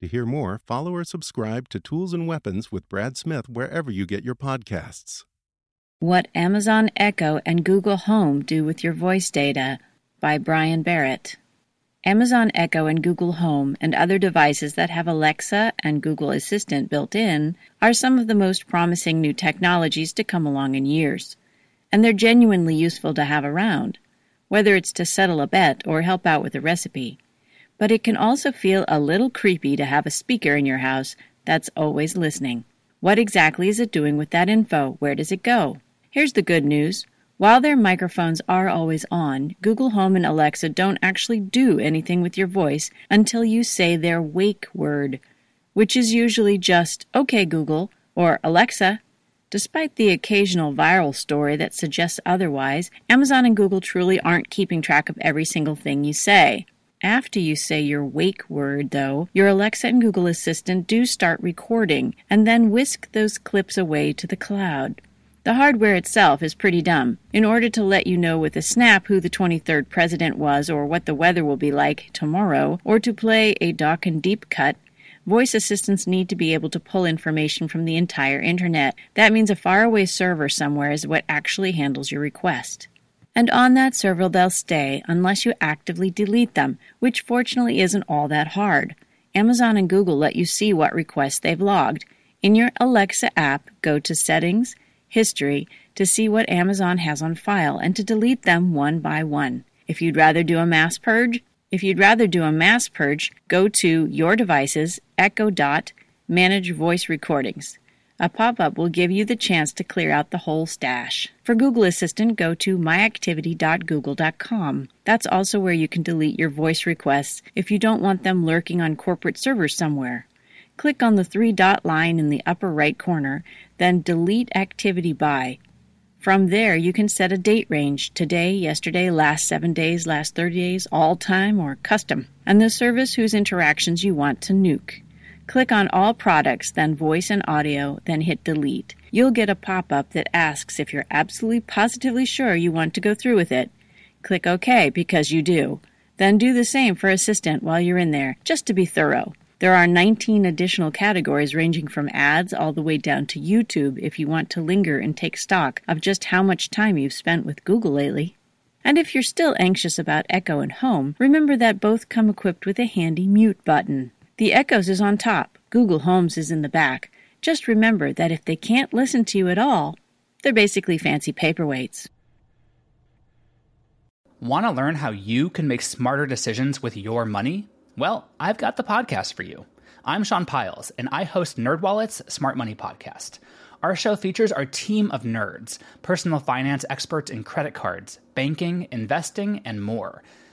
To hear more, follow or subscribe to Tools and Weapons with Brad Smith wherever you get your podcasts. What Amazon Echo and Google Home Do with Your Voice Data by Brian Barrett. Amazon Echo and Google Home and other devices that have Alexa and Google Assistant built in are some of the most promising new technologies to come along in years. And they're genuinely useful to have around, whether it's to settle a bet or help out with a recipe. But it can also feel a little creepy to have a speaker in your house that's always listening. What exactly is it doing with that info? Where does it go? Here's the good news. While their microphones are always on, Google Home and Alexa don't actually do anything with your voice until you say their wake word, which is usually just, OK, Google, or Alexa. Despite the occasional viral story that suggests otherwise, Amazon and Google truly aren't keeping track of every single thing you say. After you say your wake word, though, your Alexa and Google Assistant do start recording and then whisk those clips away to the cloud. The hardware itself is pretty dumb. In order to let you know with a snap who the 23rd president was or what the weather will be like tomorrow, or to play a Dock and Deep cut, voice assistants need to be able to pull information from the entire internet. That means a faraway server somewhere is what actually handles your request. And on that server they'll stay unless you actively delete them, which fortunately isn't all that hard. Amazon and Google let you see what requests they've logged. In your Alexa app, go to Settings, history to see what Amazon has on file and to delete them one by one. If you'd rather do a mass purge, if you'd rather do a mass purge, go to Your Devices, Echo Dot, Manage Voice Recordings. A pop up will give you the chance to clear out the whole stash. For Google Assistant, go to myactivity.google.com. That's also where you can delete your voice requests if you don't want them lurking on corporate servers somewhere. Click on the three dot line in the upper right corner, then Delete Activity By. From there, you can set a date range today, yesterday, last seven days, last 30 days, all time, or custom, and the service whose interactions you want to nuke. Click on All Products, then Voice and Audio, then hit Delete. You'll get a pop up that asks if you're absolutely positively sure you want to go through with it. Click OK because you do. Then do the same for Assistant while you're in there, just to be thorough. There are 19 additional categories ranging from ads all the way down to YouTube if you want to linger and take stock of just how much time you've spent with Google lately. And if you're still anxious about Echo and Home, remember that both come equipped with a handy mute button. The Echoes is on top, Google Homes is in the back. Just remember that if they can't listen to you at all, they're basically fancy paperweights. Want to learn how you can make smarter decisions with your money? Well, I've got the podcast for you. I'm Sean Pyles, and I host NerdWallet's Smart Money Podcast. Our show features our team of nerds, personal finance experts in credit cards, banking, investing, and more.